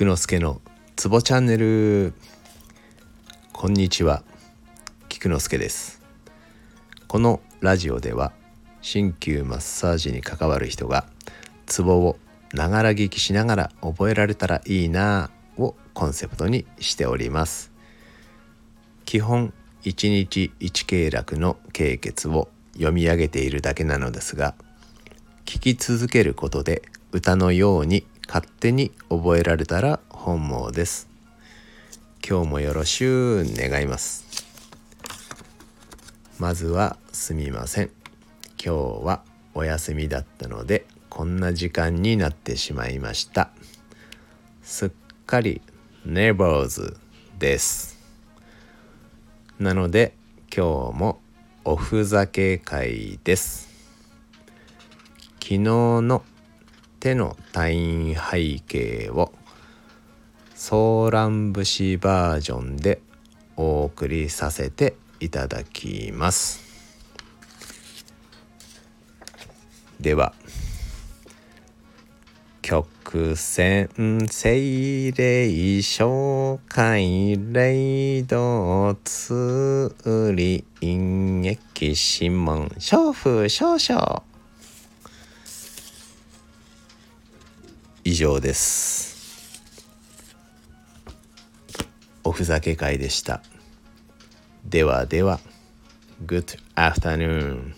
菊之助のツボチャンネル。こんにちは。菊之助です。このラジオでは鍼灸マッサージに関わる人がツボをながら聞きしながら覚えられたらいいなぁをコンセプトにしております。基本1日1経絡の経血を読み上げているだけなのですが聞き続けることで歌のように勝手に覚えられたら本望です。今日もよろしゅう願います。まずはすみません。今日はお休みだったのでこんな時間になってしまいました。すっかりネバーズです。なので今日もおふざけ会です。昨日の手の退院背景をソーラン節バージョンでお送りさせていただきます。では曲線精霊紹介霊道ツーリンエキシモン娼婦少々。以上です。おふざけ会でした。ではでは Good afternoon